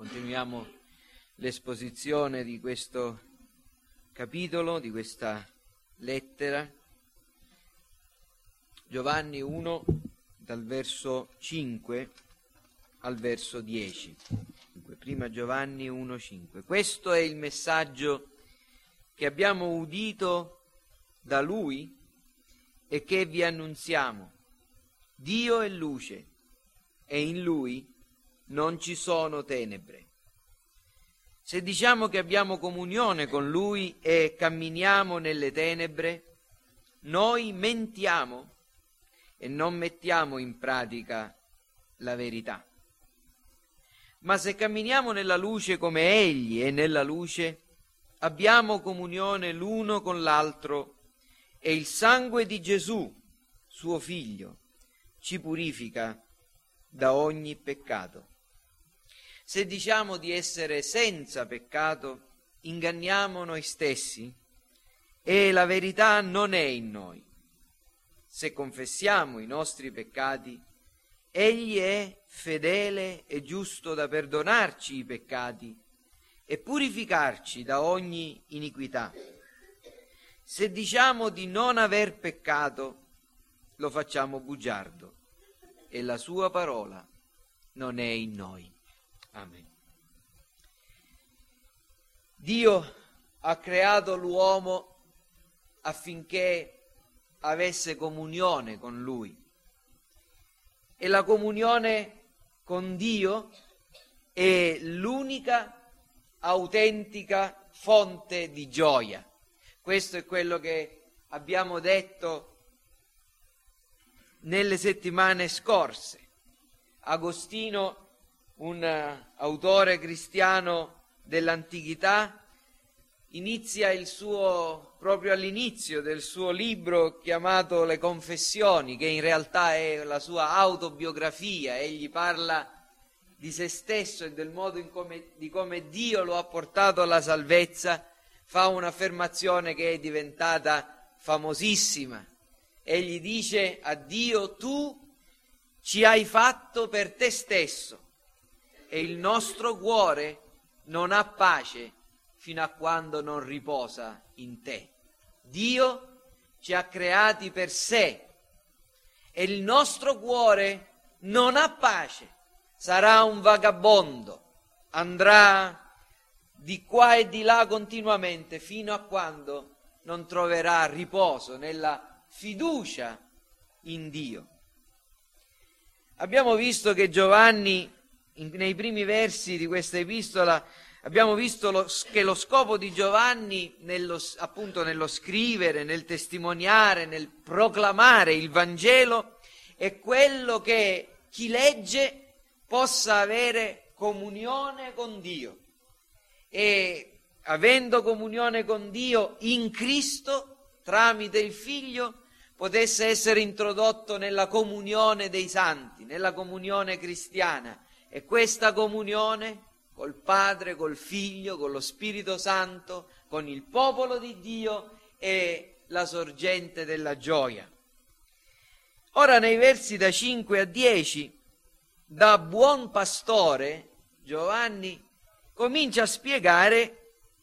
Continuiamo l'esposizione di questo capitolo, di questa lettera. Giovanni 1 dal verso 5 al verso 10. Prima Giovanni 1:5. Questo è il messaggio che abbiamo udito da lui e che vi annunziamo. Dio è luce e in lui non ci sono tenebre. Se diciamo che abbiamo comunione con Lui e camminiamo nelle tenebre, noi mentiamo e non mettiamo in pratica la verità. Ma se camminiamo nella luce come Egli è nella luce, abbiamo comunione l'uno con l'altro e il sangue di Gesù, suo Figlio, ci purifica da ogni peccato. Se diciamo di essere senza peccato, inganniamo noi stessi e la verità non è in noi. Se confessiamo i nostri peccati, Egli è fedele e giusto da perdonarci i peccati e purificarci da ogni iniquità. Se diciamo di non aver peccato, lo facciamo bugiardo e la sua parola non è in noi. Amen. Dio ha creato l'uomo affinché avesse comunione con lui. E la comunione con Dio è l'unica autentica fonte di gioia. Questo è quello che abbiamo detto nelle settimane scorse. Agostino un eh, autore cristiano dell'antichità, inizia il suo, proprio all'inizio del suo libro chiamato Le Confessioni, che in realtà è la sua autobiografia, egli parla di se stesso e del modo come, di come Dio lo ha portato alla salvezza, fa un'affermazione che è diventata famosissima. Egli dice a Dio, tu ci hai fatto per te stesso e il nostro cuore non ha pace fino a quando non riposa in te. Dio ci ha creati per sé e il nostro cuore non ha pace, sarà un vagabondo, andrà di qua e di là continuamente fino a quando non troverà riposo nella fiducia in Dio. Abbiamo visto che Giovanni nei primi versi di questa epistola abbiamo visto lo, che lo scopo di Giovanni nello, appunto nello scrivere, nel testimoniare, nel proclamare il Vangelo è quello che chi legge possa avere comunione con Dio. E avendo comunione con Dio in Cristo tramite il Figlio potesse essere introdotto nella comunione dei santi, nella comunione cristiana e questa comunione col Padre, col Figlio, con lo Spirito Santo, con il popolo di Dio è la sorgente della gioia. Ora nei versi da 5 a 10, da buon pastore, Giovanni comincia a spiegare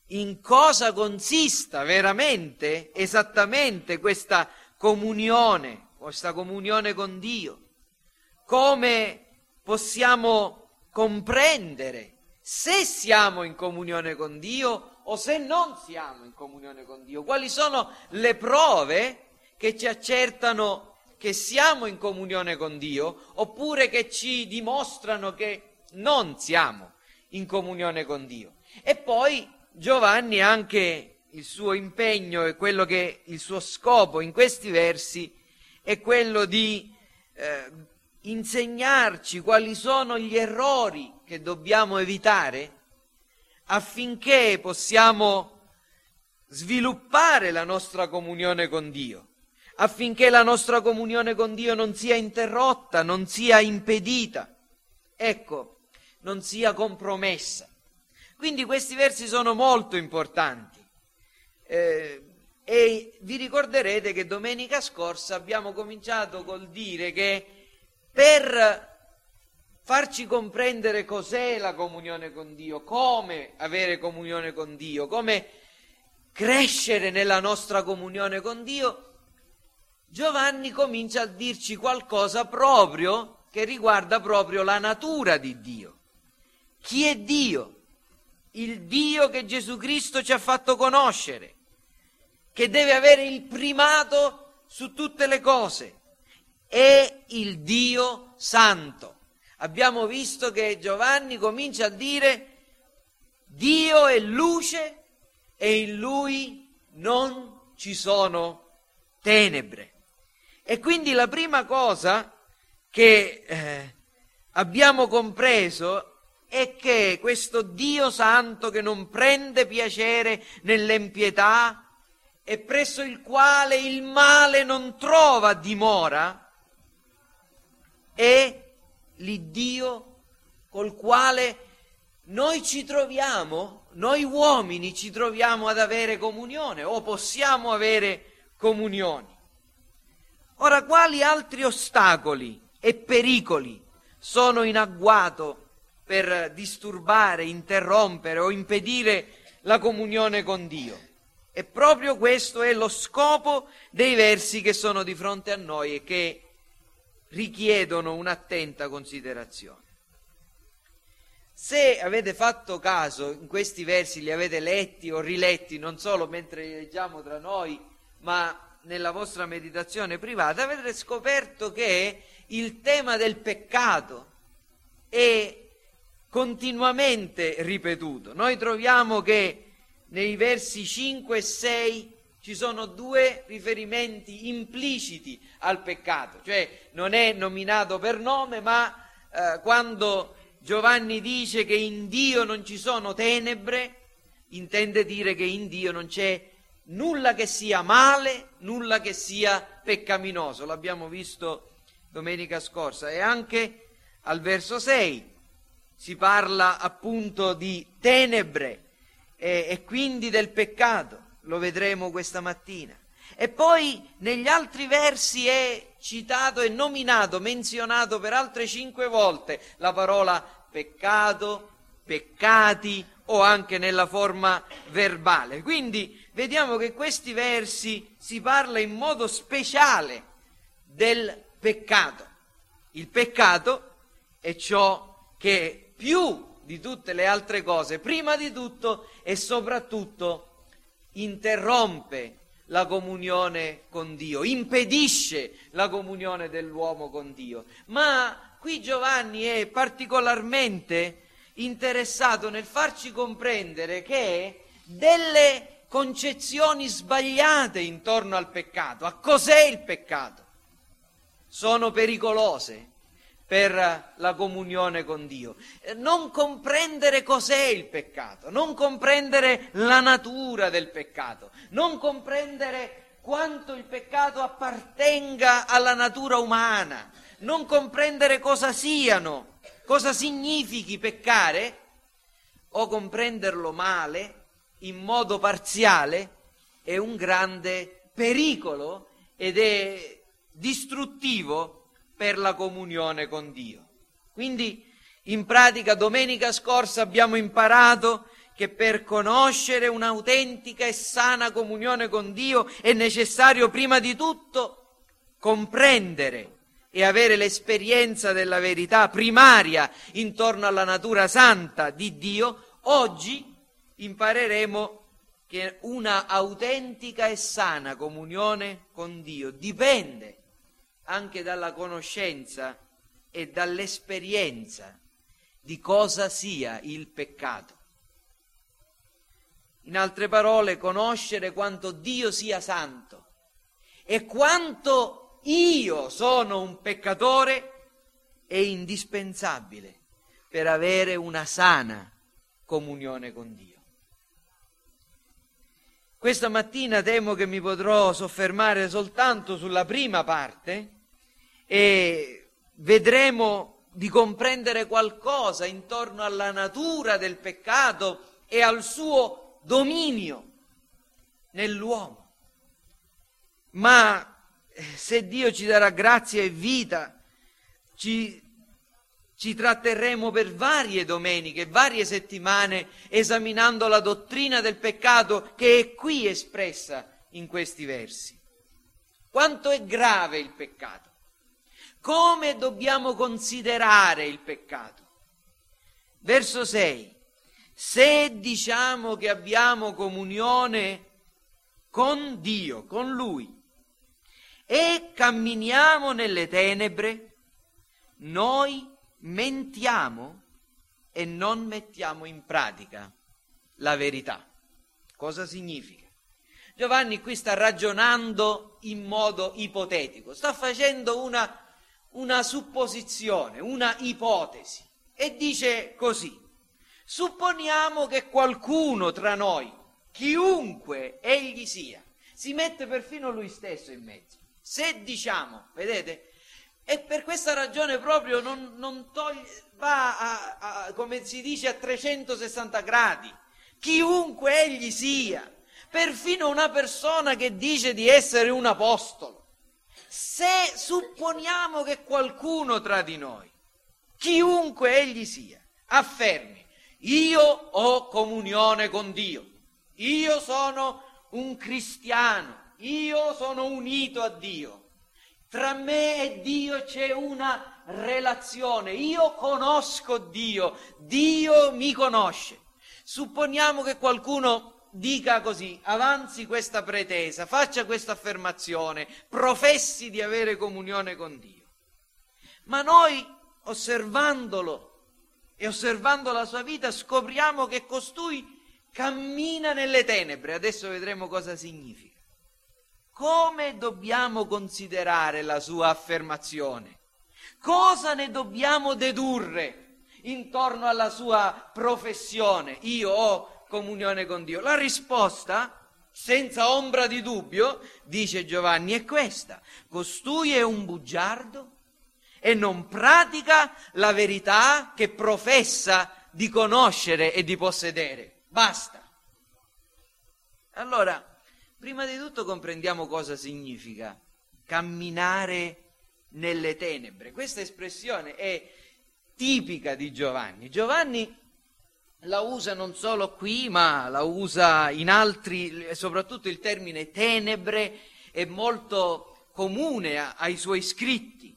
in cosa consista veramente, esattamente questa comunione, questa comunione con Dio, come possiamo comprendere se siamo in comunione con Dio o se non siamo in comunione con Dio, quali sono le prove che ci accertano che siamo in comunione con Dio oppure che ci dimostrano che non siamo in comunione con Dio. E poi Giovanni anche il suo impegno e quello che il suo scopo in questi versi è quello di eh, insegnarci quali sono gli errori che dobbiamo evitare affinché possiamo sviluppare la nostra comunione con Dio, affinché la nostra comunione con Dio non sia interrotta, non sia impedita, ecco, non sia compromessa. Quindi questi versi sono molto importanti. Eh, e vi ricorderete che domenica scorsa abbiamo cominciato col dire che per farci comprendere cos'è la comunione con Dio, come avere comunione con Dio, come crescere nella nostra comunione con Dio, Giovanni comincia a dirci qualcosa proprio che riguarda proprio la natura di Dio. Chi è Dio? Il Dio che Gesù Cristo ci ha fatto conoscere, che deve avere il primato su tutte le cose. È il Dio Santo abbiamo visto che Giovanni comincia a dire Dio è luce e in lui non ci sono tenebre. E quindi la prima cosa che eh, abbiamo compreso è che questo Dio santo che non prende piacere nell'empietà e presso il quale il male non trova dimora, è l'Iddio col quale noi ci troviamo, noi uomini ci troviamo ad avere comunione o possiamo avere comunione. Ora, quali altri ostacoli e pericoli sono in agguato per disturbare, interrompere o impedire la comunione con Dio? E proprio questo è lo scopo dei versi che sono di fronte a noi e che richiedono un'attenta considerazione. Se avete fatto caso, in questi versi li avete letti o riletti, non solo mentre li leggiamo tra noi, ma nella vostra meditazione privata, avete scoperto che il tema del peccato è continuamente ripetuto. Noi troviamo che nei versi 5 e 6 ci sono due riferimenti impliciti al peccato, cioè non è nominato per nome, ma eh, quando Giovanni dice che in Dio non ci sono tenebre, intende dire che in Dio non c'è nulla che sia male, nulla che sia peccaminoso. L'abbiamo visto domenica scorsa e anche al verso 6 si parla appunto di tenebre e, e quindi del peccato lo vedremo questa mattina. E poi negli altri versi è citato e nominato, menzionato per altre cinque volte la parola peccato, peccati o anche nella forma verbale. Quindi vediamo che questi versi si parla in modo speciale del peccato. Il peccato è ciò che più di tutte le altre cose, prima di tutto e soprattutto interrompe la comunione con Dio, impedisce la comunione dell'uomo con Dio. Ma qui Giovanni è particolarmente interessato nel farci comprendere che delle concezioni sbagliate intorno al peccato. A cos'è il peccato? Sono pericolose per la comunione con Dio. Non comprendere cos'è il peccato, non comprendere la natura del peccato, non comprendere quanto il peccato appartenga alla natura umana, non comprendere cosa siano, cosa significhi peccare o comprenderlo male, in modo parziale, è un grande pericolo ed è distruttivo per la comunione con Dio. Quindi in pratica domenica scorsa abbiamo imparato che per conoscere un'autentica e sana comunione con Dio è necessario prima di tutto comprendere e avere l'esperienza della verità primaria intorno alla natura santa di Dio, oggi impareremo che una autentica e sana comunione con Dio dipende anche dalla conoscenza e dall'esperienza di cosa sia il peccato. In altre parole, conoscere quanto Dio sia santo e quanto io sono un peccatore è indispensabile per avere una sana comunione con Dio. Questa mattina temo che mi potrò soffermare soltanto sulla prima parte, e vedremo di comprendere qualcosa intorno alla natura del peccato e al suo dominio nell'uomo. Ma eh, se Dio ci darà grazia e vita, ci ci tratterremo per varie domeniche, varie settimane, esaminando la dottrina del peccato che è qui espressa in questi versi. Quanto è grave il peccato? Come dobbiamo considerare il peccato? Verso 6. Se diciamo che abbiamo comunione con Dio, con Lui, e camminiamo nelle tenebre, noi mentiamo e non mettiamo in pratica la verità. Cosa significa? Giovanni qui sta ragionando in modo ipotetico, sta facendo una, una supposizione, una ipotesi e dice così, supponiamo che qualcuno tra noi, chiunque egli sia, si mette perfino lui stesso in mezzo. Se diciamo, vedete, e per questa ragione proprio non, non toglie, va a, a, come si dice, a 360 gradi. Chiunque egli sia, perfino una persona che dice di essere un apostolo. Se supponiamo che qualcuno tra di noi, chiunque egli sia, affermi, io ho comunione con Dio, io sono un cristiano, io sono unito a Dio, tra me e Dio c'è una relazione. Io conosco Dio, Dio mi conosce. Supponiamo che qualcuno dica così, avanzi questa pretesa, faccia questa affermazione, professi di avere comunione con Dio. Ma noi, osservandolo e osservando la sua vita, scopriamo che costui cammina nelle tenebre. Adesso vedremo cosa significa. Come dobbiamo considerare la sua affermazione? Cosa ne dobbiamo dedurre intorno alla sua professione? Io ho comunione con Dio. La risposta, senza ombra di dubbio, dice Giovanni, è questa. Costui è un bugiardo e non pratica la verità che professa di conoscere e di possedere. Basta. Allora, Prima di tutto comprendiamo cosa significa camminare nelle tenebre. Questa espressione è tipica di Giovanni. Giovanni la usa non solo qui, ma la usa in altri, soprattutto il termine tenebre è molto comune ai suoi scritti.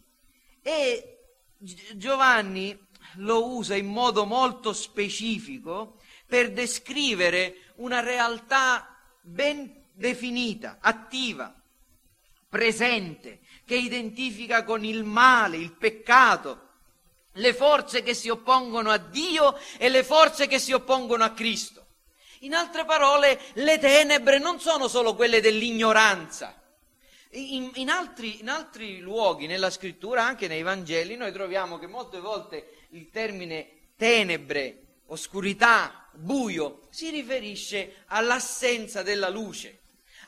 E Giovanni lo usa in modo molto specifico per descrivere una realtà ben definita, attiva, presente, che identifica con il male, il peccato, le forze che si oppongono a Dio e le forze che si oppongono a Cristo. In altre parole, le tenebre non sono solo quelle dell'ignoranza. In, in, altri, in, altri, luoghi, nella scrittura, anche nei Vangeli, noi troviamo che molte volte il termine tenebre, oscurità, buio, si riferisce all'assenza della luce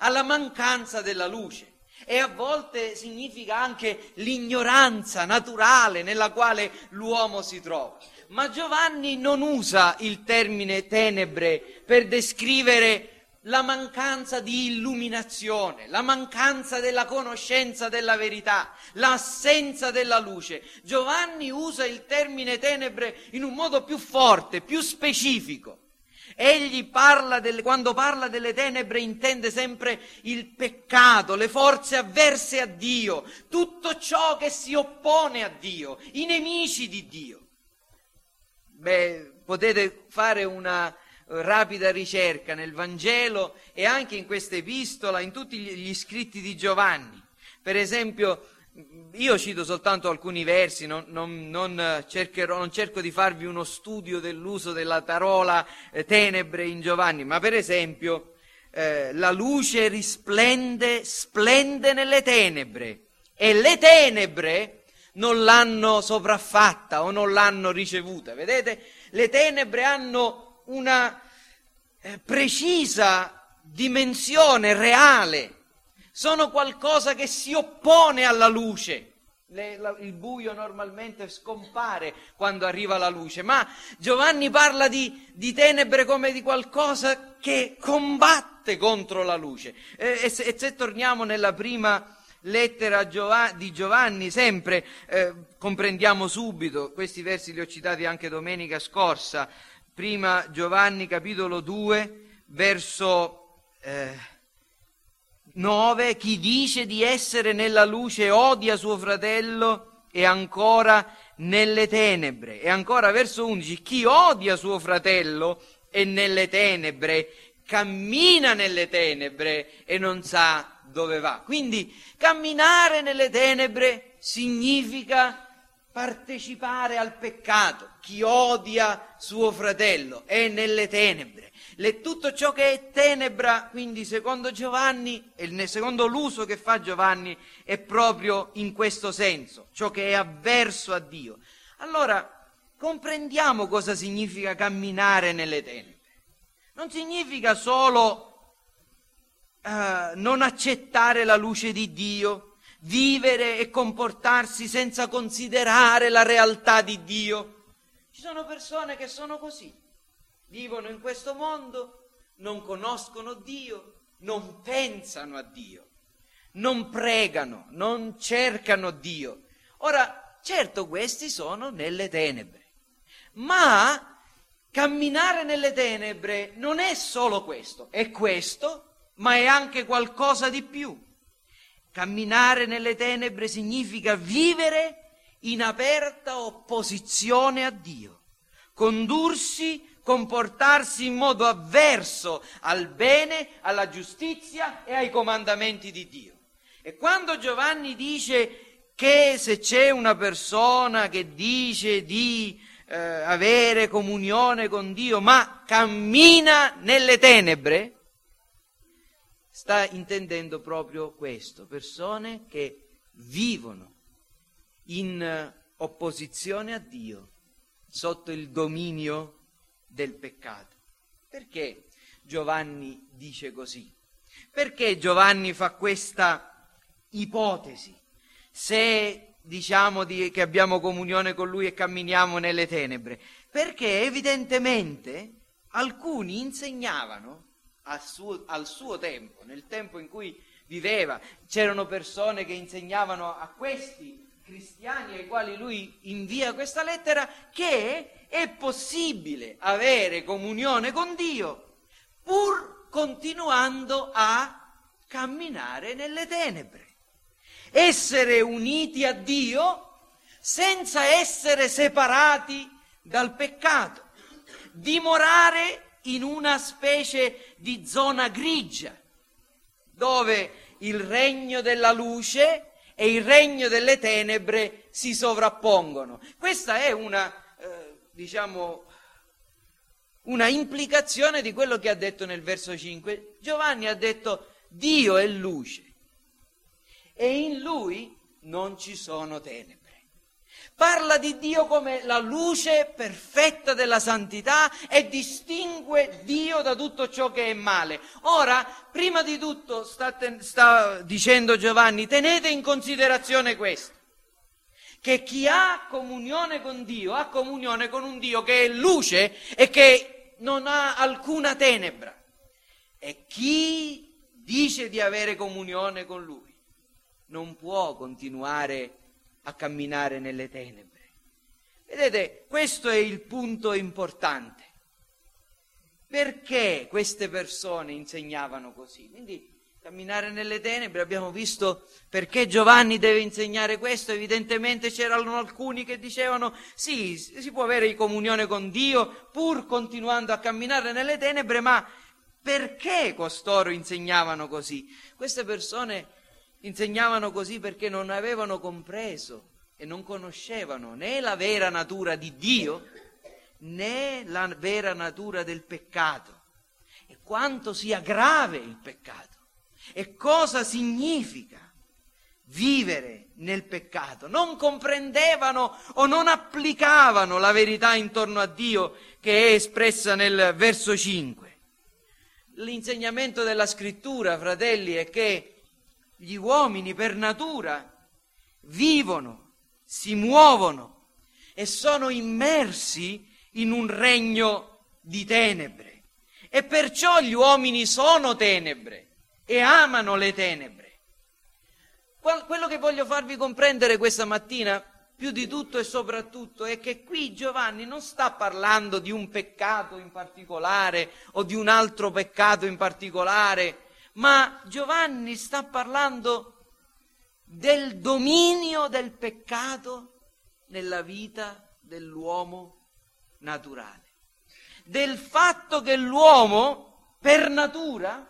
alla mancanza della luce e a volte significa anche l'ignoranza naturale nella quale l'uomo si trova. Ma Giovanni non usa il termine tenebre per descrivere la mancanza di illuminazione, la mancanza della conoscenza della verità, l'assenza della luce. Giovanni usa il termine tenebre in un modo più forte, più specifico. Egli parla delle, quando parla delle tenebre intende sempre il peccato, le forze avverse a Dio, tutto ciò che si oppone a Dio, i nemici di Dio. Beh, potete fare una rapida ricerca nel Vangelo e anche in questa epistola, in tutti gli scritti di Giovanni. Per esempio, io cito soltanto alcuni versi, non, non, non, cercherò, non, cerco di farvi uno studio dell'uso della parola eh, tenebre in Giovanni, ma per esempio eh, la luce risplende, splende nelle tenebre e le tenebre non l'hanno sopraffatta o non l'hanno ricevuta. Vedete? Le tenebre hanno una eh, precisa dimensione reale sono qualcosa che si oppone alla luce. Le, la, il buio normalmente scompare quando arriva la luce, ma Giovanni parla di, di tenebre come di qualcosa che combatte contro la luce. E, e, se, e se, torniamo nella prima lettera di Giovanni, sempre eh, comprendiamo subito, questi versi li ho citati anche domenica scorsa, prima Giovanni capitolo 2, verso eh, 9, chi dice di essere nella luce odia suo fratello e ancora nelle tenebre. E ancora verso 11, chi odia suo fratello è nelle tenebre, cammina nelle tenebre e non sa dove va. Quindi camminare nelle tenebre significa partecipare al peccato. Chi odia suo fratello è nelle tenebre. Le, tutto ciò che è tenebra, quindi secondo Giovanni, e secondo l'uso che fa Giovanni, è proprio in questo senso, ciò che è avverso a Dio. Allora, comprendiamo cosa significa camminare nelle tenebre. Non significa solo uh, non accettare la luce di Dio, vivere e comportarsi senza considerare la realtà di Dio. Ci sono persone che sono così, vivono in questo mondo, non conoscono Dio, non pensano a Dio, non pregano, non cercano Dio. Ora, Certo, questi sono nelle tenebre, ma camminare nelle tenebre non è solo questo, è questo, ma è anche qualcosa di più. Camminare nelle tenebre significa vivere in aperta opposizione a Dio, condursi, comportarsi in modo avverso al bene, alla giustizia e ai comandamenti di Dio. E quando Giovanni dice che se c'è una persona che dice di eh, avere comunione con Dio, ma cammina nelle tenebre, sta intendendo proprio questo, persone che vivono in opposizione a Dio, sotto il dominio del peccato. Perché Giovanni dice così? Perché Giovanni fa questa ipotesi? se diciamo di, che abbiamo comunione con Lui e camminiamo nelle tenebre? Perché evidentemente alcuni insegnavano al suo, al suo tempo, nel tempo in cui viveva, c'erano persone che insegnavano a questi cristiani ai quali lui invia questa lettera che è possibile avere comunione con Dio pur continuando a camminare nelle tenebre. Essere uniti a Dio senza essere separati dal peccato, dimorare in una specie di zona grigia, dove il regno della luce e il regno delle tenebre si sovrappongono. Questa è una, eh, diciamo, una implicazione di quello che ha detto nel verso 5. Giovanni ha detto Dio è luce e in lui non ci sono tenebre. Parla di Dio come la luce perfetta della santità e distingue Dio da tutto ciò che è male. Ora, prima di tutto, sta, sta dicendo Giovanni, tenete in considerazione questo, che chi ha comunione con Dio ha comunione con un Dio che è luce e che non ha alcuna tenebra. E chi dice di avere comunione con Lui non può continuare a camminare nelle tenebre. Vedete, questo è il punto importante. Perché queste persone insegnavano così? Quindi camminare nelle tenebre, abbiamo visto perché Giovanni deve insegnare questo, evidentemente c'erano alcuni che dicevano sì, si può avere comunione con Dio pur continuando a camminare nelle tenebre, ma perché costoro insegnavano così? Queste persone Insegnavano così perché non avevano compreso e non conoscevano né la vera natura di Dio né la vera natura del peccato e quanto sia grave il peccato e cosa significa vivere nel peccato. Non comprendevano o non applicavano la verità intorno a Dio che è espressa nel verso 5. L'insegnamento della scrittura, fratelli, è che gli uomini per natura vivono, si muovono e sono immersi in un regno di tenebre. E perciò gli uomini sono tenebre e amano le tenebre. quello che voglio farvi comprendere questa mattina più di tutto e soprattutto è che qui Giovanni non sta parlando di un peccato in particolare o di un altro peccato in particolare, ma Giovanni sta parlando del dominio del peccato nella vita dell'uomo naturale, del fatto che l'uomo per natura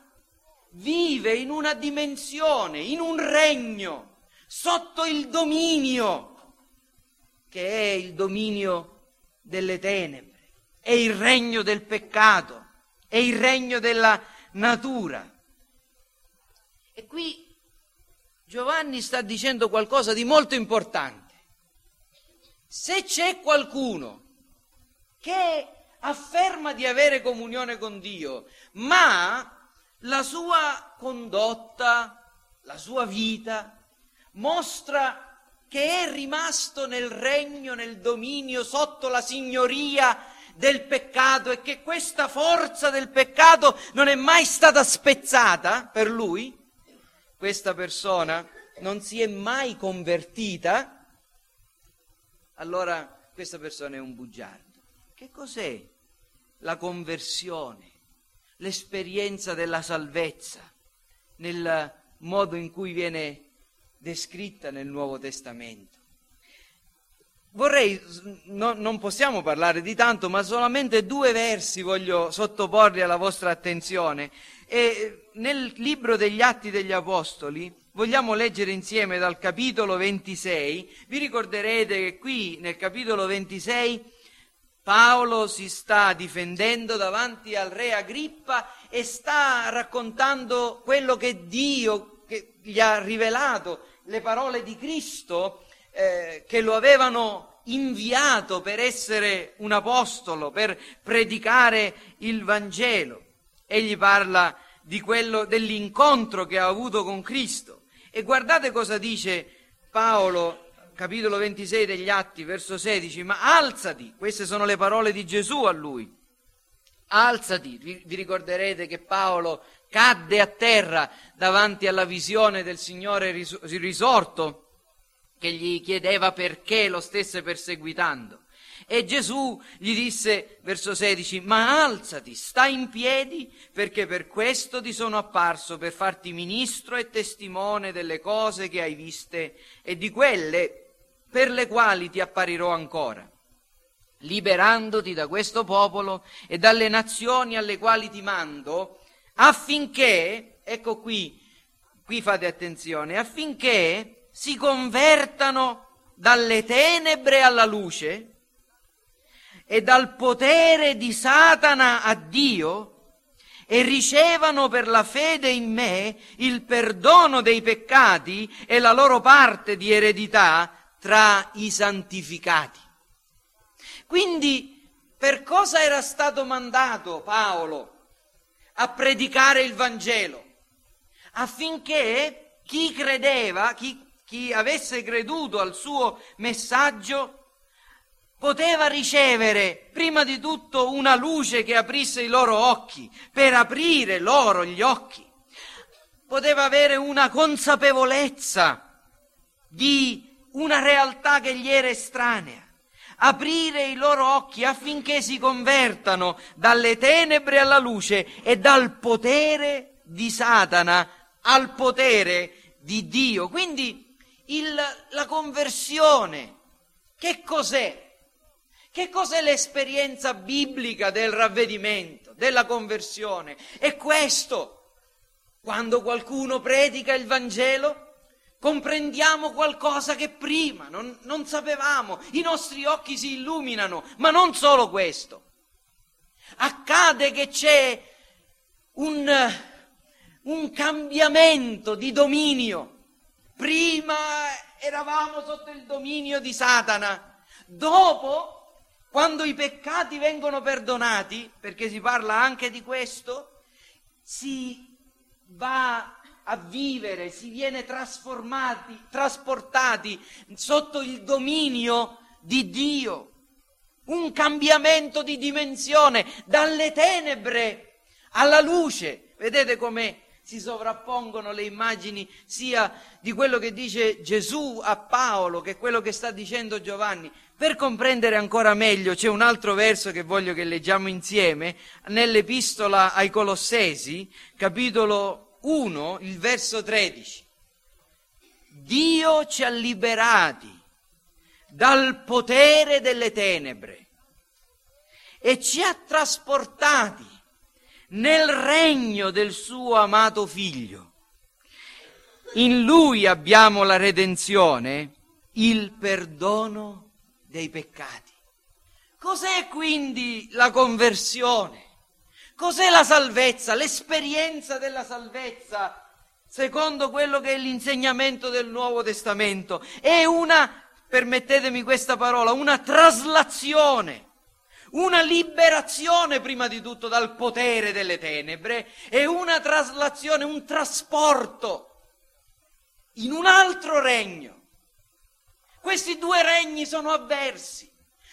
vive in una dimensione, in un regno, sotto il dominio che è il dominio delle tenebre, è il regno del peccato, è il regno della natura. E qui Giovanni sta dicendo qualcosa di molto importante. Se c'è qualcuno che afferma di avere comunione con Dio, ma la sua condotta, la sua vita mostra che è rimasto nel regno, nel dominio, sotto la signoria del peccato e che questa forza del peccato non è mai stata spezzata per lui, questa persona non si è mai convertita, allora questa persona è un bugiardo. Che cos'è la conversione, l'esperienza della salvezza nel modo in cui viene descritta nel Nuovo Testamento. Vorrei, no, non possiamo parlare di tanto, ma solamente due versi voglio sottoporli alla vostra attenzione. E nel libro degli Atti degli Apostoli vogliamo leggere insieme dal capitolo 26. Vi ricorderete che qui nel capitolo 26 Paolo si sta difendendo davanti al re Agrippa e sta raccontando quello che Dio che gli ha rivelato le parole di Cristo eh, che lo avevano inviato per essere un apostolo, per predicare il Vangelo. Egli parla di quello, dell'incontro che ha avuto con Cristo. E guardate cosa dice Paolo, capitolo 26 degli Atti, verso 16, ma alzati, queste sono le parole di Gesù a lui. Alzati, vi, vi ricorderete che Paolo cadde a terra davanti alla visione del Signore risorto che gli chiedeva perché lo stesse perseguitando. E Gesù gli disse, verso 16, ma alzati, stai in piedi, perché per questo ti sono apparso, per farti ministro e testimone delle cose che hai viste e di quelle per le quali ti apparirò ancora, liberandoti da questo popolo e dalle nazioni alle quali ti mando, affinché, ecco qui, qui fate attenzione, affinché si convertano dalle tenebre alla luce e dal potere di Satana a Dio e ricevano per la fede in me il perdono dei peccati e la loro parte di eredità tra i santificati. Quindi per cosa era stato mandato Paolo a predicare il Vangelo, affinché chi credeva, chi, chi avesse creduto al suo messaggio, poteva ricevere prima di tutto una luce che aprisse i loro occhi, per aprire loro gli occhi. Poteva avere una consapevolezza di una realtà che gli era estranea aprire i loro occhi affinché si convertano dalle tenebre alla luce e dal potere di Satana al potere di Dio. Quindi il, la conversione, che cos'è? Che cos'è l'esperienza biblica del ravvedimento, della conversione? È questo. Quando qualcuno predica il Vangelo, comprendiamo qualcosa che prima non, non, sapevamo, i nostri occhi si illuminano, ma non solo questo. Accade che c'è un, un cambiamento di dominio. Prima eravamo sotto il dominio di Satana, dopo, quando i peccati vengono perdonati, perché si parla anche di questo, si va a vivere, si viene trasformati, trasportati sotto il dominio di Dio. Un cambiamento di dimensione dalle tenebre alla luce. Vedete come si sovrappongono le immagini sia di quello che dice Gesù a Paolo che quello che sta dicendo Giovanni. Per comprendere ancora meglio c'è un altro verso che voglio che leggiamo insieme nell'epistola ai Colossesi, capitolo 1, il verso 13. Dio ci ha liberati dal potere delle tenebre e ci ha trasportati nel regno del suo amato figlio. In lui abbiamo la redenzione, il perdono dei peccati. Cos'è quindi la conversione? Cos'è la salvezza, l'esperienza della salvezza secondo quello che è l'insegnamento del Nuovo Testamento? È una, permettetemi questa parola, una traslazione una liberazione prima di tutto dal potere delle tenebre e una traslazione, un trasporto in un altro regno. Questi due regni sono avversi,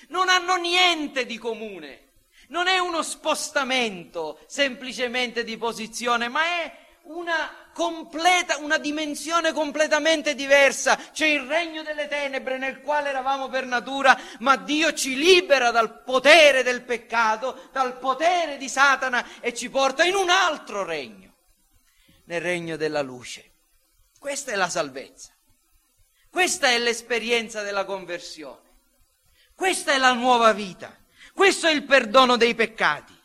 non hanno niente di comune. Non è uno spostamento semplicemente di posizione, ma è una completa, una dimensione completamente diversa. C'è il regno delle tenebre nel quale eravamo per natura, ma Dio ci libera dal potere del peccato, dal potere di Satana e ci porta in un altro regno, nel regno della luce. Questa è la salvezza. Questa è l'esperienza della conversione. Questa è la nuova vita. Questo è il perdono dei peccati.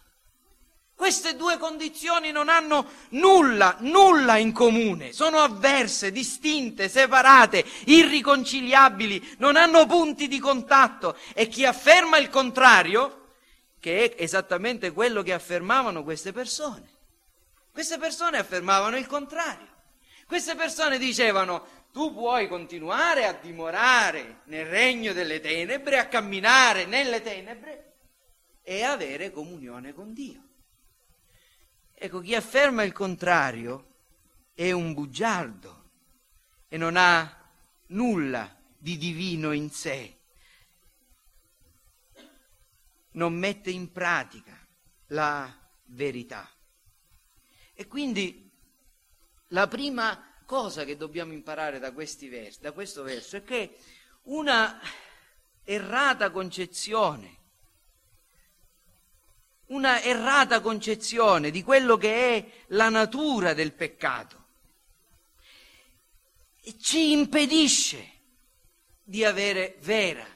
Queste due condizioni non hanno nulla, nulla in comune, sono avverse, distinte, separate, irriconciliabili, non hanno punti di contatto. E chi afferma il contrario, che è esattamente quello che affermavano queste persone, queste persone affermavano il contrario, queste persone dicevano tu puoi continuare a dimorare nel regno delle tenebre, a camminare nelle tenebre e avere comunione con Dio. Ecco, chi afferma il contrario è un bugiardo e non ha nulla di divino in sé. Non mette in pratica la verità. E quindi la prima cosa che dobbiamo imparare da, versi, da questo verso è che una errata concezione una errata concezione di quello che è la natura del peccato ci impedisce di avere vera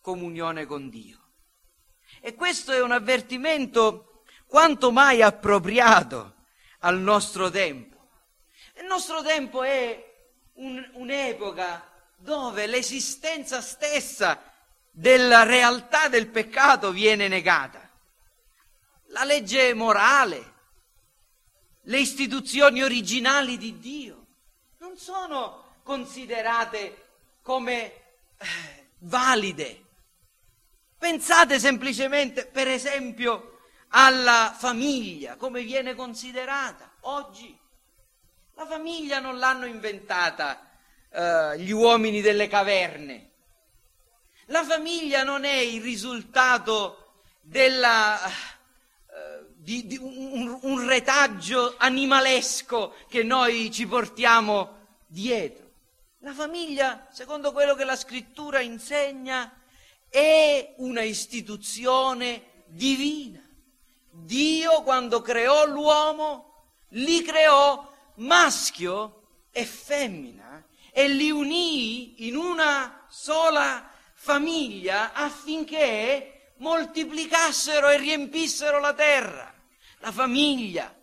comunione con Dio. E questo è un avvertimento quanto mai appropriato al nostro tempo. Il nostro tempo è un, un'epoca dove l'esistenza stessa della realtà del peccato viene negata la legge morale, le istituzioni originali di Dio non sono considerate come eh, valide. Pensate semplicemente, per esempio, alla famiglia, come viene considerata oggi. La famiglia non l'hanno inventata eh, gli uomini delle caverne. La famiglia non è il risultato della di, di un, un retaggio animalesco che noi ci portiamo dietro. La famiglia, secondo quello che la scrittura insegna, è una istituzione divina. Dio quando creò l'uomo li creò maschio e femmina e li unì in una sola famiglia affinché moltiplicassero e riempissero la terra la famiglia,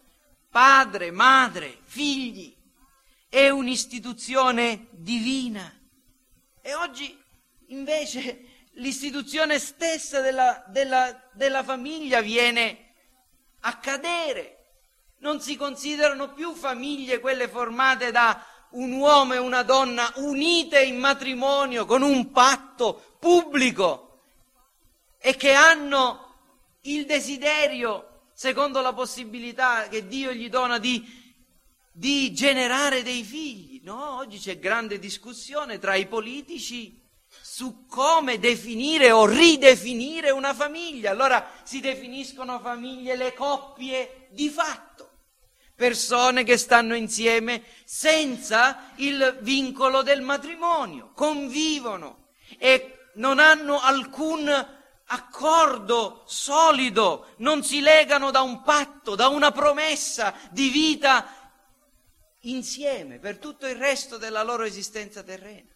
padre, madre, figli, è un'istituzione divina. E oggi invece l'istituzione stessa della, della, della famiglia viene a cadere. Non si considerano più famiglie quelle formate da un uomo e una donna unite in matrimonio con un patto pubblico e che hanno il desiderio secondo la possibilità che Dio gli dona di, di generare dei figli. No, oggi c'è grande discussione tra i politici su come definire o ridefinire una famiglia. Allora si definiscono famiglie le coppie di fatto. persone che stanno insieme senza il vincolo del matrimonio, convivono e non hanno alcun accordo solido, non si legano da un patto, da una promessa di vita insieme per tutto il resto della loro esistenza terrena.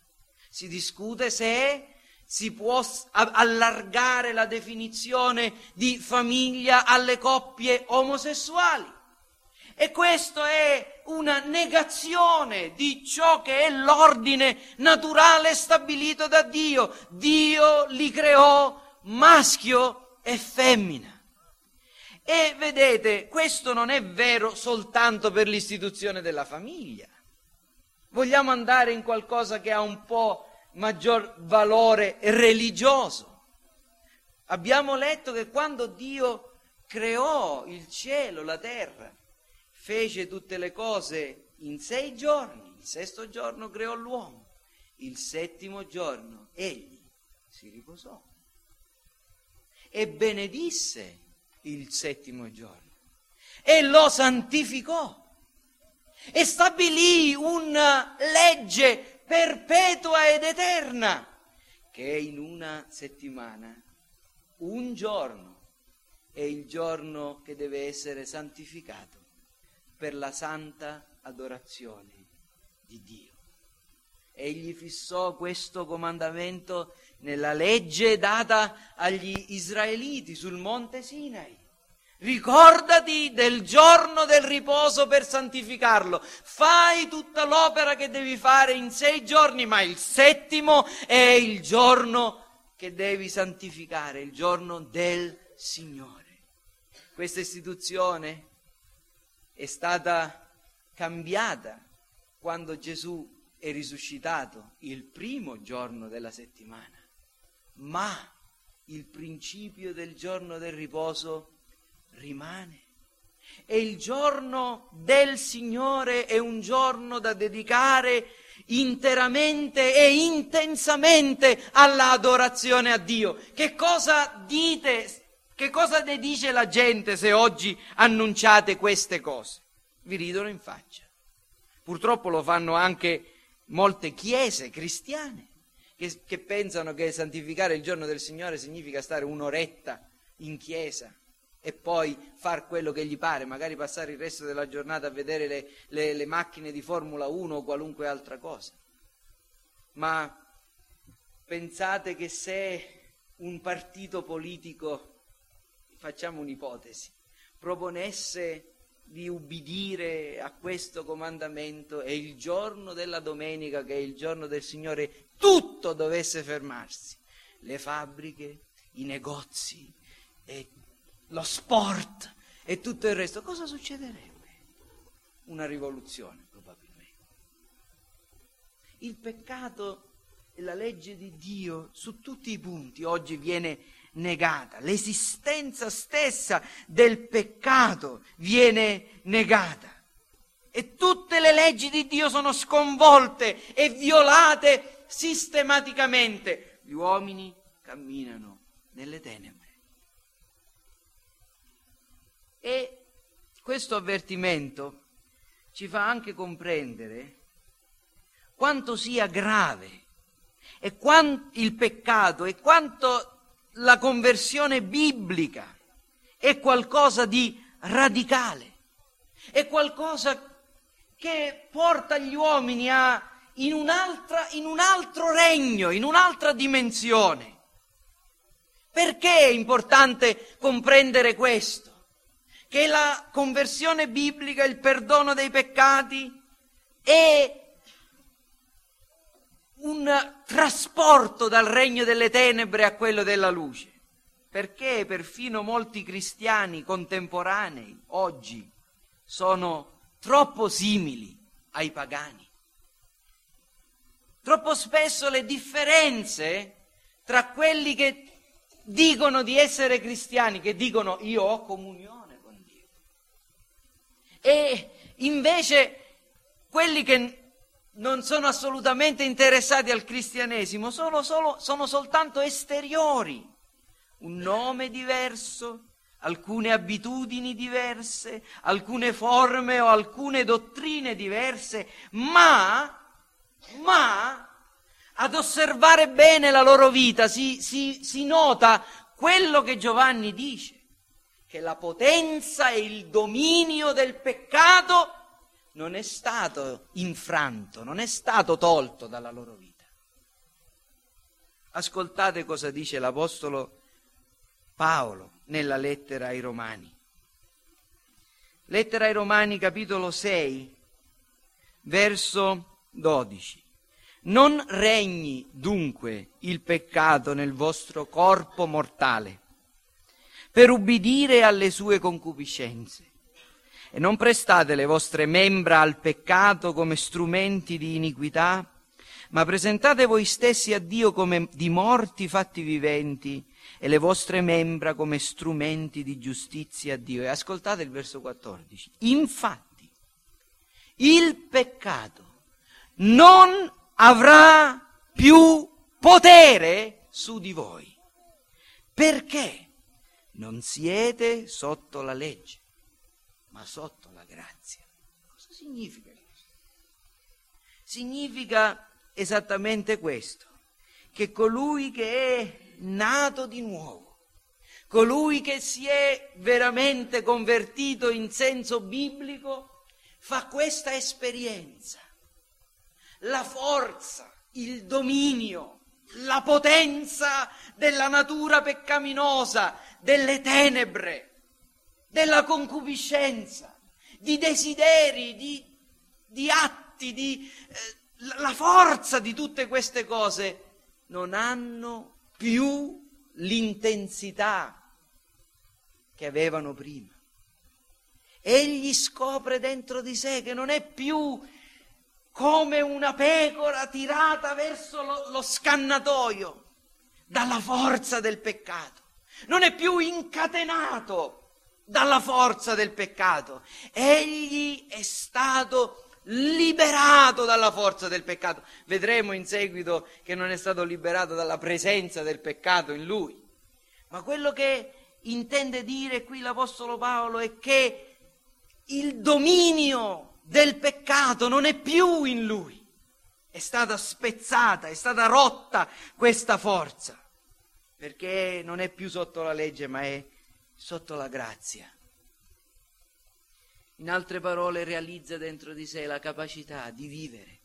Si discute se si può allargare la definizione di famiglia alle coppie omosessuali. E questo è una negazione di ciò che è l'ordine naturale stabilito da Dio. Dio li creò maschio e femmina. E vedete, questo non è vero soltanto per l'istituzione della famiglia. Vogliamo andare in qualcosa che ha un po' maggior valore religioso. Abbiamo letto che quando Dio creò il cielo, la terra, fece tutte le cose in sei giorni, il sesto giorno creò l'uomo, il settimo giorno egli si riposò e benedisse il settimo giorno. E lo santificò. E stabilì una legge perpetua ed eterna che in una settimana un giorno. È il giorno che deve essere santificato per la santa adorazione di Dio. Egli fissò questo comandamento nella legge data agli israeliti sul monte Sinai. Ricordati del giorno del riposo per santificarlo. Fai tutta l'opera che devi fare in sei giorni, ma il settimo è il giorno che devi santificare, il giorno del Signore. Questa istituzione è stata cambiata quando Gesù è risuscitato il primo giorno della settimana ma il principio del giorno del riposo rimane. E il giorno del Signore è un giorno da dedicare interamente e intensamente all'adorazione a Dio. Che cosa dite? Che cosa ne dice la gente se oggi annunciate queste cose? Vi ridono in faccia. Purtroppo lo fanno anche molte chiese cristiane che, che pensano che santificare il giorno del Signore significa stare un'oretta in chiesa e poi far quello che gli pare, magari passare il resto della giornata a vedere le, le, le, macchine di Formula 1 o qualunque altra cosa. Ma pensate che se un partito politico, facciamo un'ipotesi, proponesse di ubbidire a questo comandamento e il giorno della domenica, che è il giorno del Signore, tutto dovesse fermarsi. Le fabbriche, i negozi, lo sport e tutto il resto. Cosa succederebbe? Una rivoluzione, probabilmente. Il peccato e la legge di Dio su tutti i punti oggi viene negata. L'esistenza stessa del peccato viene negata. E tutte le leggi di Dio sono sconvolte e violate sistematicamente gli uomini camminano nelle tenebre. E questo avvertimento ci fa anche comprendere quanto sia grave e quanto il peccato e quanto la conversione biblica è qualcosa di radicale, è qualcosa che porta gli uomini a in, in un altro regno, in un'altra dimensione. Perché è importante comprendere questo? Che la conversione biblica, il perdono dei peccati, è un trasporto dal regno delle tenebre a quello della luce. Perché perfino molti cristiani contemporanei oggi sono troppo simili ai pagani. Troppo spesso le differenze tra quelli che dicono di essere cristiani, che dicono io ho comunione con Dio, e invece quelli che non sono assolutamente interessati al cristianesimo sono, solo, sono soltanto esteriori, un nome diverso, alcune abitudini diverse, alcune forme o alcune dottrine diverse, ma, ma ad osservare bene la loro vita si, si, si nota quello che Giovanni dice, che la potenza e il dominio del peccato non è stato infranto, non è stato tolto dalla loro vita. Ascoltate cosa dice l'Apostolo Paolo nella lettera ai Romani. Lettera ai Romani capitolo 6, verso 12. Non regni dunque il peccato nel vostro corpo mortale, per ubbidire alle sue concupiscenze. E non prestate le vostre membra al peccato come strumenti di iniquità, ma presentate voi stessi a Dio come di morti fatti viventi e le vostre membra come strumenti di giustizia a Dio. E ascoltate il verso 14. Infatti, il peccato non avrà più potere su di voi. Perché? Non siete sotto la legge, ma sotto la grazia. Cosa significa questo? Significa esattamente questo, che colui che è nato di nuovo, colui che si è veramente convertito in senso biblico, fa questa esperienza la forza, il dominio, la potenza della natura peccaminosa, delle tenebre, della concupiscenza, di desideri, di, di atti, di, eh, la forza di tutte queste cose non hanno più l'intensità che avevano prima. Egli scopre dentro di sé che non è più come una pecora tirata verso lo, lo scannatoio dalla forza del peccato. Non è più incatenato dalla forza del peccato. Egli è stato liberato dalla forza del peccato. Vedremo in seguito che non è stato liberato dalla presenza del peccato in lui. Ma quello che intende dire qui l'Apostolo Paolo è che il dominio del peccato non è più in lui. È stata spezzata, è stata rotta questa forza, perché non è più sotto la legge, ma è sotto la grazia. In altre parole, realizza dentro di sé la capacità di vivere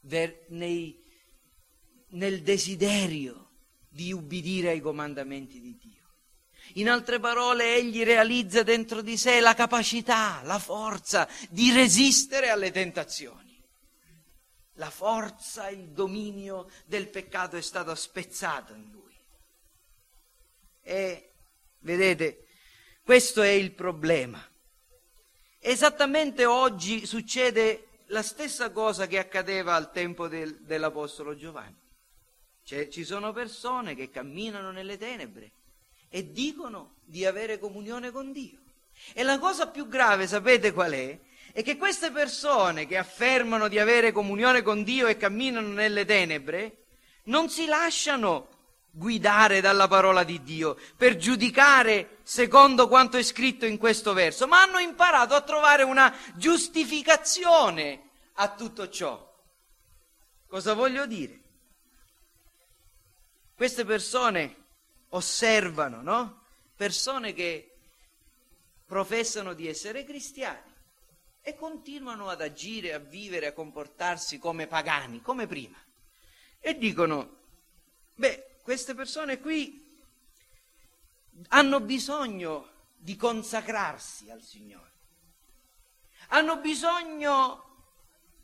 ver- nei, nel desiderio di ubbidire ai comandamenti di Dio. In altre parole, egli realizza dentro di sé la capacità, la forza di resistere alle tentazioni. La forza, il dominio del peccato è stato spezzato in lui. E vedete, questo è il problema. Esattamente oggi succede la stessa cosa che accadeva al tempo del, dell'Apostolo Giovanni. Cioè, ci sono persone che camminano nelle tenebre e dicono di avere comunione con Dio. E la cosa più grave, sapete qual è? È che queste persone che affermano di avere comunione con Dio e camminano nelle tenebre, non si lasciano guidare dalla parola di Dio per giudicare secondo quanto è scritto in questo verso, ma hanno imparato a trovare una giustificazione a tutto ciò. Cosa voglio dire? Queste persone osservano, no? Persone che professano di essere cristiani e continuano ad agire, a vivere, a comportarsi come pagani, come prima. E dicono, beh, queste persone qui hanno bisogno di consacrarsi al Signore, hanno bisogno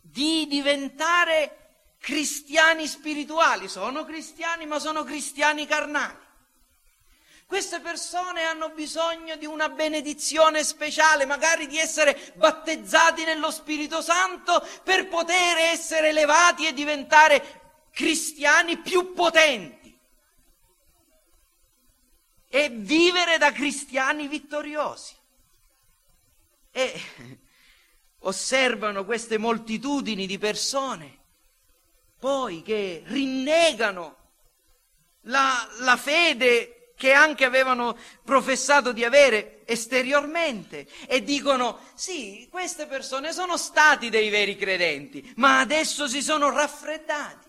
di diventare cristiani spirituali, sono cristiani ma sono cristiani carnali. Queste persone hanno bisogno di una benedizione speciale, magari di essere battezzati nello Spirito Santo per poter essere elevati e diventare cristiani più potenti e vivere da cristiani vittoriosi. E osservano queste moltitudini di persone poi che rinnegano la, la fede che anche avevano professato di avere esteriormente e dicono sì, queste persone sono stati dei veri credenti, ma adesso si sono raffreddati,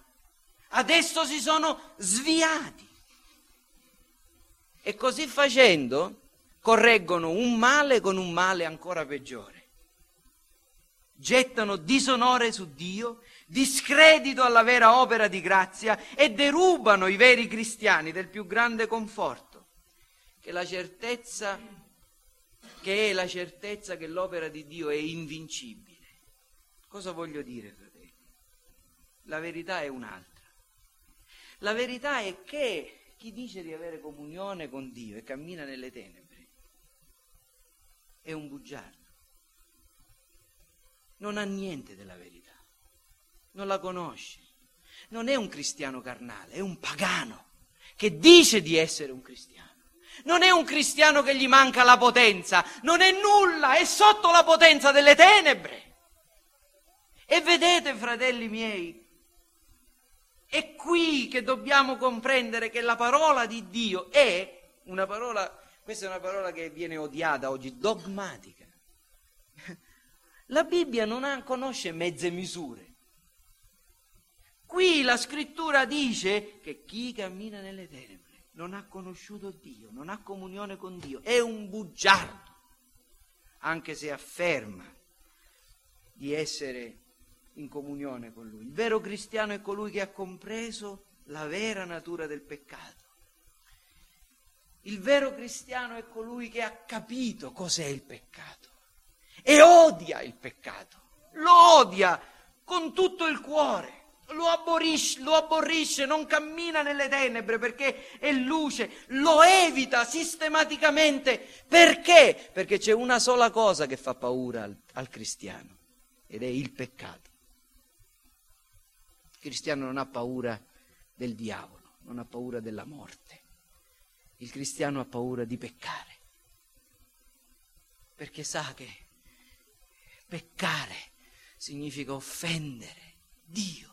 adesso si sono sviati. E così facendo correggono un male con un male ancora peggiore. Gettano disonore su Dio, discredito alla vera opera di grazia e derubano i veri cristiani del più grande conforto, che, la certezza, che è la certezza che l'opera di Dio è invincibile. Cosa voglio dire, fratelli? La verità è un'altra. La verità è che chi dice di avere comunione con Dio e cammina nelle tenebre è un bugiardo. Non ha niente della verità non la conosce. Non è un cristiano carnale, è un pagano che dice di essere un cristiano. Non è un cristiano che gli manca la potenza, non è nulla, è sotto la potenza delle tenebre. E vedete, fratelli miei, è qui che dobbiamo comprendere che la parola di Dio è una parola, questa è una parola che viene odiata oggi, dogmatica. La Bibbia non ha, conosce mezze misure. Qui la scrittura dice che chi cammina nelle tenebre non ha conosciuto Dio, non ha comunione con Dio, è un bugiardo, anche se afferma di essere in comunione con Lui. Il vero cristiano è colui che ha compreso la vera natura del peccato. Il vero cristiano è colui che ha capito cos'è il peccato e odia il peccato, lo odia con tutto il cuore lo aborrisce, lo aborrisce, non cammina nelle tenebre perché è luce, lo evita sistematicamente. Perché? Perché c'è una sola cosa che fa paura al, al cristiano ed è il peccato. Cristiano non ha paura del diavolo, non ha paura della morte. Il cristiano ha paura di peccare. Perché sa che peccare significa offendere Dio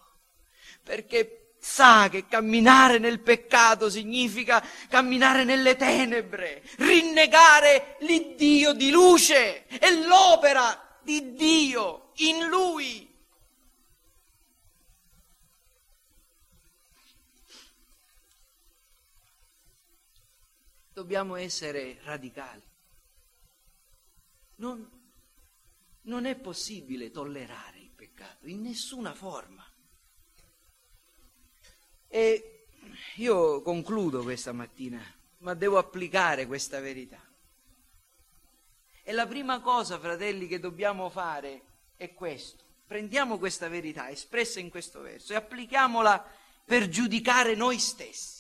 perché sa che camminare nel peccato significa camminare nelle tenebre, rinnegare l'Iddio di luce e l'opera di Dio in lui. Dobbiamo essere radicali. Non, non è possibile tollerare il peccato in nessuna forma. E io concludo questa mattina, ma devo applicare questa verità. E la prima cosa, fratelli, che dobbiamo fare è questo. Prendiamo questa verità espressa in questo verso e applichiamola per giudicare noi stessi.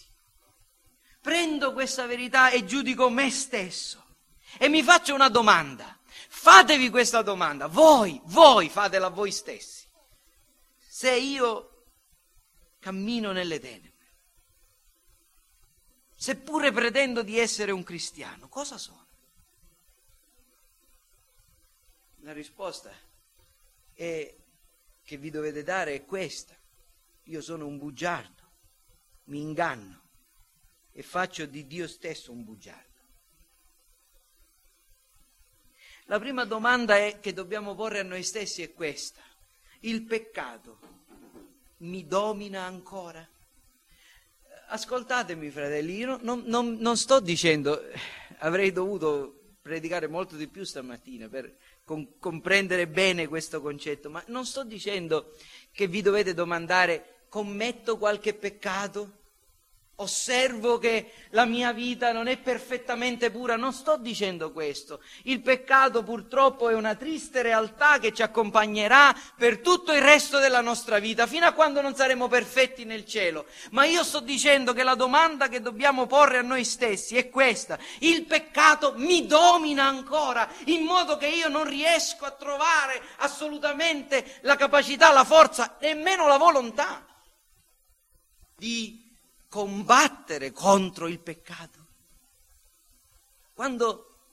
Prendo questa verità e giudico me stesso e mi faccio una domanda. Fatevi questa domanda, voi, voi fatela a voi stessi. Se io cammino nelle tenebre. Seppure pretendo di essere un cristiano, cosa sono? La risposta è, che vi dovete dare è questa. Io sono un bugiardo, mi inganno e faccio di Dio stesso un bugiardo. La prima domanda è, che dobbiamo porre a noi stessi è questa. Il peccato mi domina ancora? Ascoltatemi, fratelli, io non, non, non sto dicendo, avrei dovuto predicare molto di più stamattina per con, comprendere bene questo concetto, ma non sto dicendo che vi dovete domandare commetto qualche peccato? Osservo che la mia vita non è perfettamente pura, non sto dicendo questo. Il peccato purtroppo è una triste realtà che ci accompagnerà per tutto il resto della nostra vita, fino a quando non saremo perfetti nel cielo. Ma io sto dicendo che la domanda che dobbiamo porre a noi stessi è questa. Il peccato mi domina ancora, in modo che io non riesco a trovare assolutamente la capacità, la forza, nemmeno la volontà di combattere contro il peccato. Quando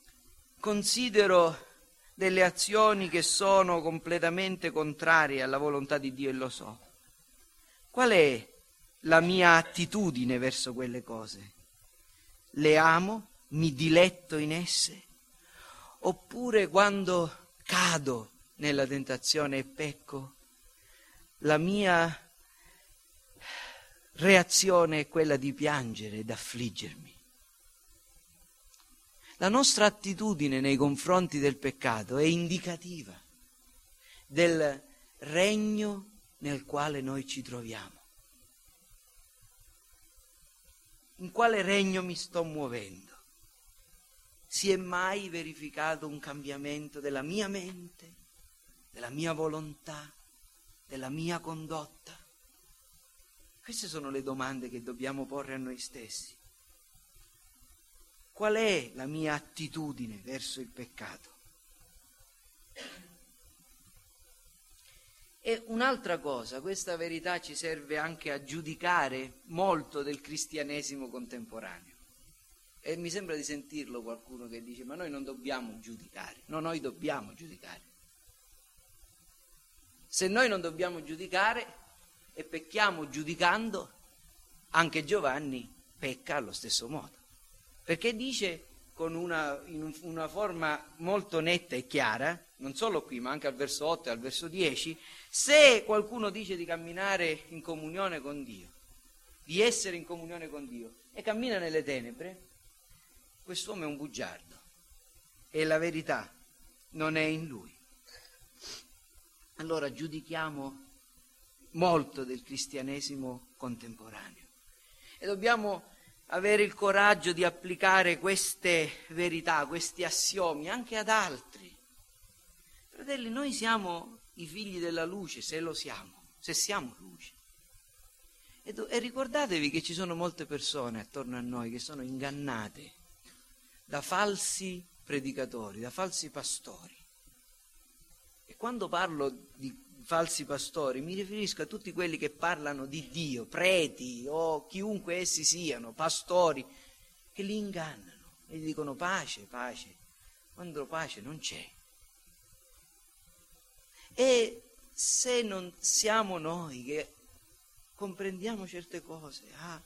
considero delle azioni che sono completamente contrarie alla volontà di Dio e lo so, qual è la mia attitudine verso quelle cose? le amo, mi diletto in esse, oppure quando cado nella tentazione e pecco, la mia reazione è quella di piangere ed affliggermi. La nostra attitudine nei confronti del peccato è indicativa del regno nel quale noi ci troviamo. In quale regno mi sto muovendo? Si è mai verificato un cambiamento della mia mente, della mia volontà, della mia condotta? Queste sono le domande che dobbiamo porre a noi stessi. Qual è la mia attitudine verso il peccato? E un'altra cosa, questa verità ci serve anche a giudicare molto del cristianesimo contemporaneo. E mi sembra di sentirlo qualcuno che dice, ma noi non dobbiamo giudicare, no, noi dobbiamo giudicare. Se noi non dobbiamo giudicare e pecchiamo giudicando, anche Giovanni pecca allo stesso modo. Perché dice con una, in una forma molto netta e chiara, non solo qui, ma anche al verso 8 e al verso 10, se qualcuno dice di camminare in comunione con Dio, di essere in comunione con Dio, e cammina nelle tenebre, quest'uomo è un bugiardo e la verità non è in lui. Allora giudichiamo molto del cristianesimo contemporaneo e dobbiamo avere il coraggio di applicare queste verità, questi assiomi anche ad altri. Fratelli, noi siamo i figli della luce, se lo siamo, se siamo luce. E, do- e ricordatevi che ci sono molte persone attorno a noi che sono ingannate da falsi predicatori, da falsi pastori. E quando parlo di falsi pastori, mi riferisco a tutti quelli che parlano di Dio, preti o chiunque essi siano, pastori, che li ingannano e gli dicono pace, pace, quando pace non c'è. E se non siamo noi che comprendiamo certe cose, a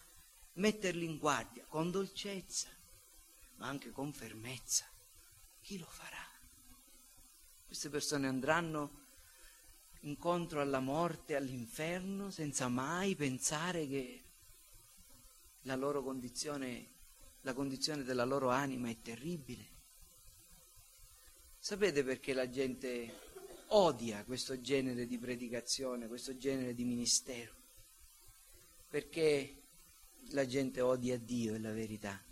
metterli in guardia con dolcezza, ma anche con fermezza, chi lo farà? Queste persone andranno incontro alla morte, all'inferno, senza mai pensare che la loro condizione, la condizione della loro anima è terribile. Sapete perché la gente odia questo genere di predicazione, questo genere di ministero? Perché la gente odia Dio e la verità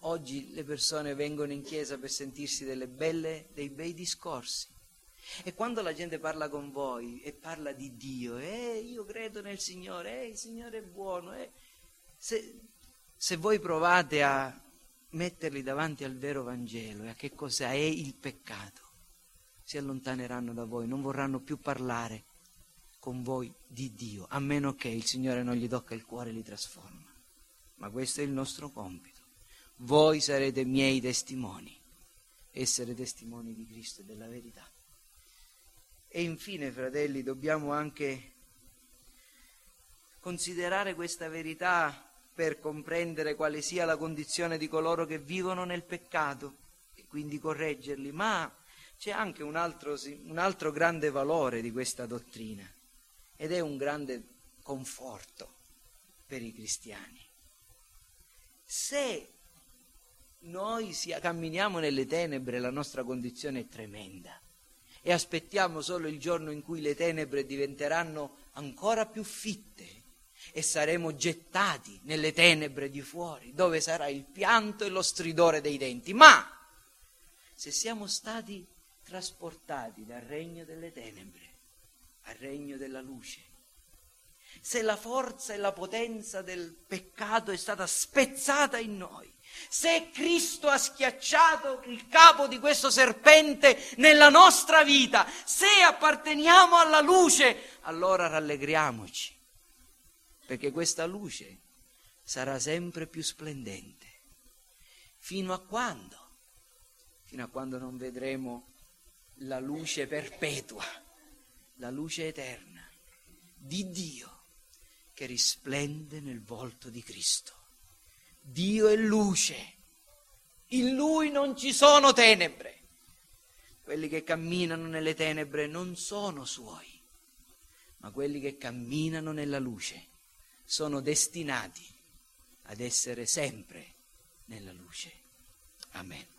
oggi le persone vengono in chiesa per sentirsi belle, dei bei discorsi. E quando la gente parla con voi e parla di Dio, eh, io credo nel Signore, eh, il Signore è buono, eh, se, se voi provate a metterli davanti al vero Vangelo e a che cosa è il peccato, si allontaneranno da voi, non vorranno più parlare con voi di Dio, a meno che il Signore non gli tocca il cuore e li trasforma. Ma questo è il nostro compito voi sarete miei testimoni, essere testimoni di Cristo e della verità. E infine, fratelli, dobbiamo anche considerare questa verità per comprendere quale sia la condizione di coloro che vivono nel peccato e quindi correggerli, ma c'è anche un altro, un altro grande valore di questa dottrina ed è un grande conforto per i cristiani. Se noi sia, camminiamo nelle tenebre, la nostra condizione è tremenda e aspettiamo solo il giorno in cui le tenebre diventeranno ancora più fitte e saremo gettati nelle tenebre di fuori, dove sarà il pianto e lo stridore dei denti. Ma se siamo stati trasportati dal regno delle tenebre al regno della luce, se la forza e la potenza del peccato è stata spezzata in noi, se Cristo ha schiacciato il capo di questo serpente nella nostra vita, se apparteniamo alla luce, allora rallegriamoci, perché questa luce sarà sempre più splendente. Fino a quando? Fino a quando non vedremo la luce perpetua, la luce eterna di Dio che risplende nel volto di Cristo. Dio è luce, in Lui non ci sono tenebre. Quelli che camminano nelle tenebre non sono suoi, ma quelli che camminano nella luce sono destinati ad essere sempre nella luce. Amen.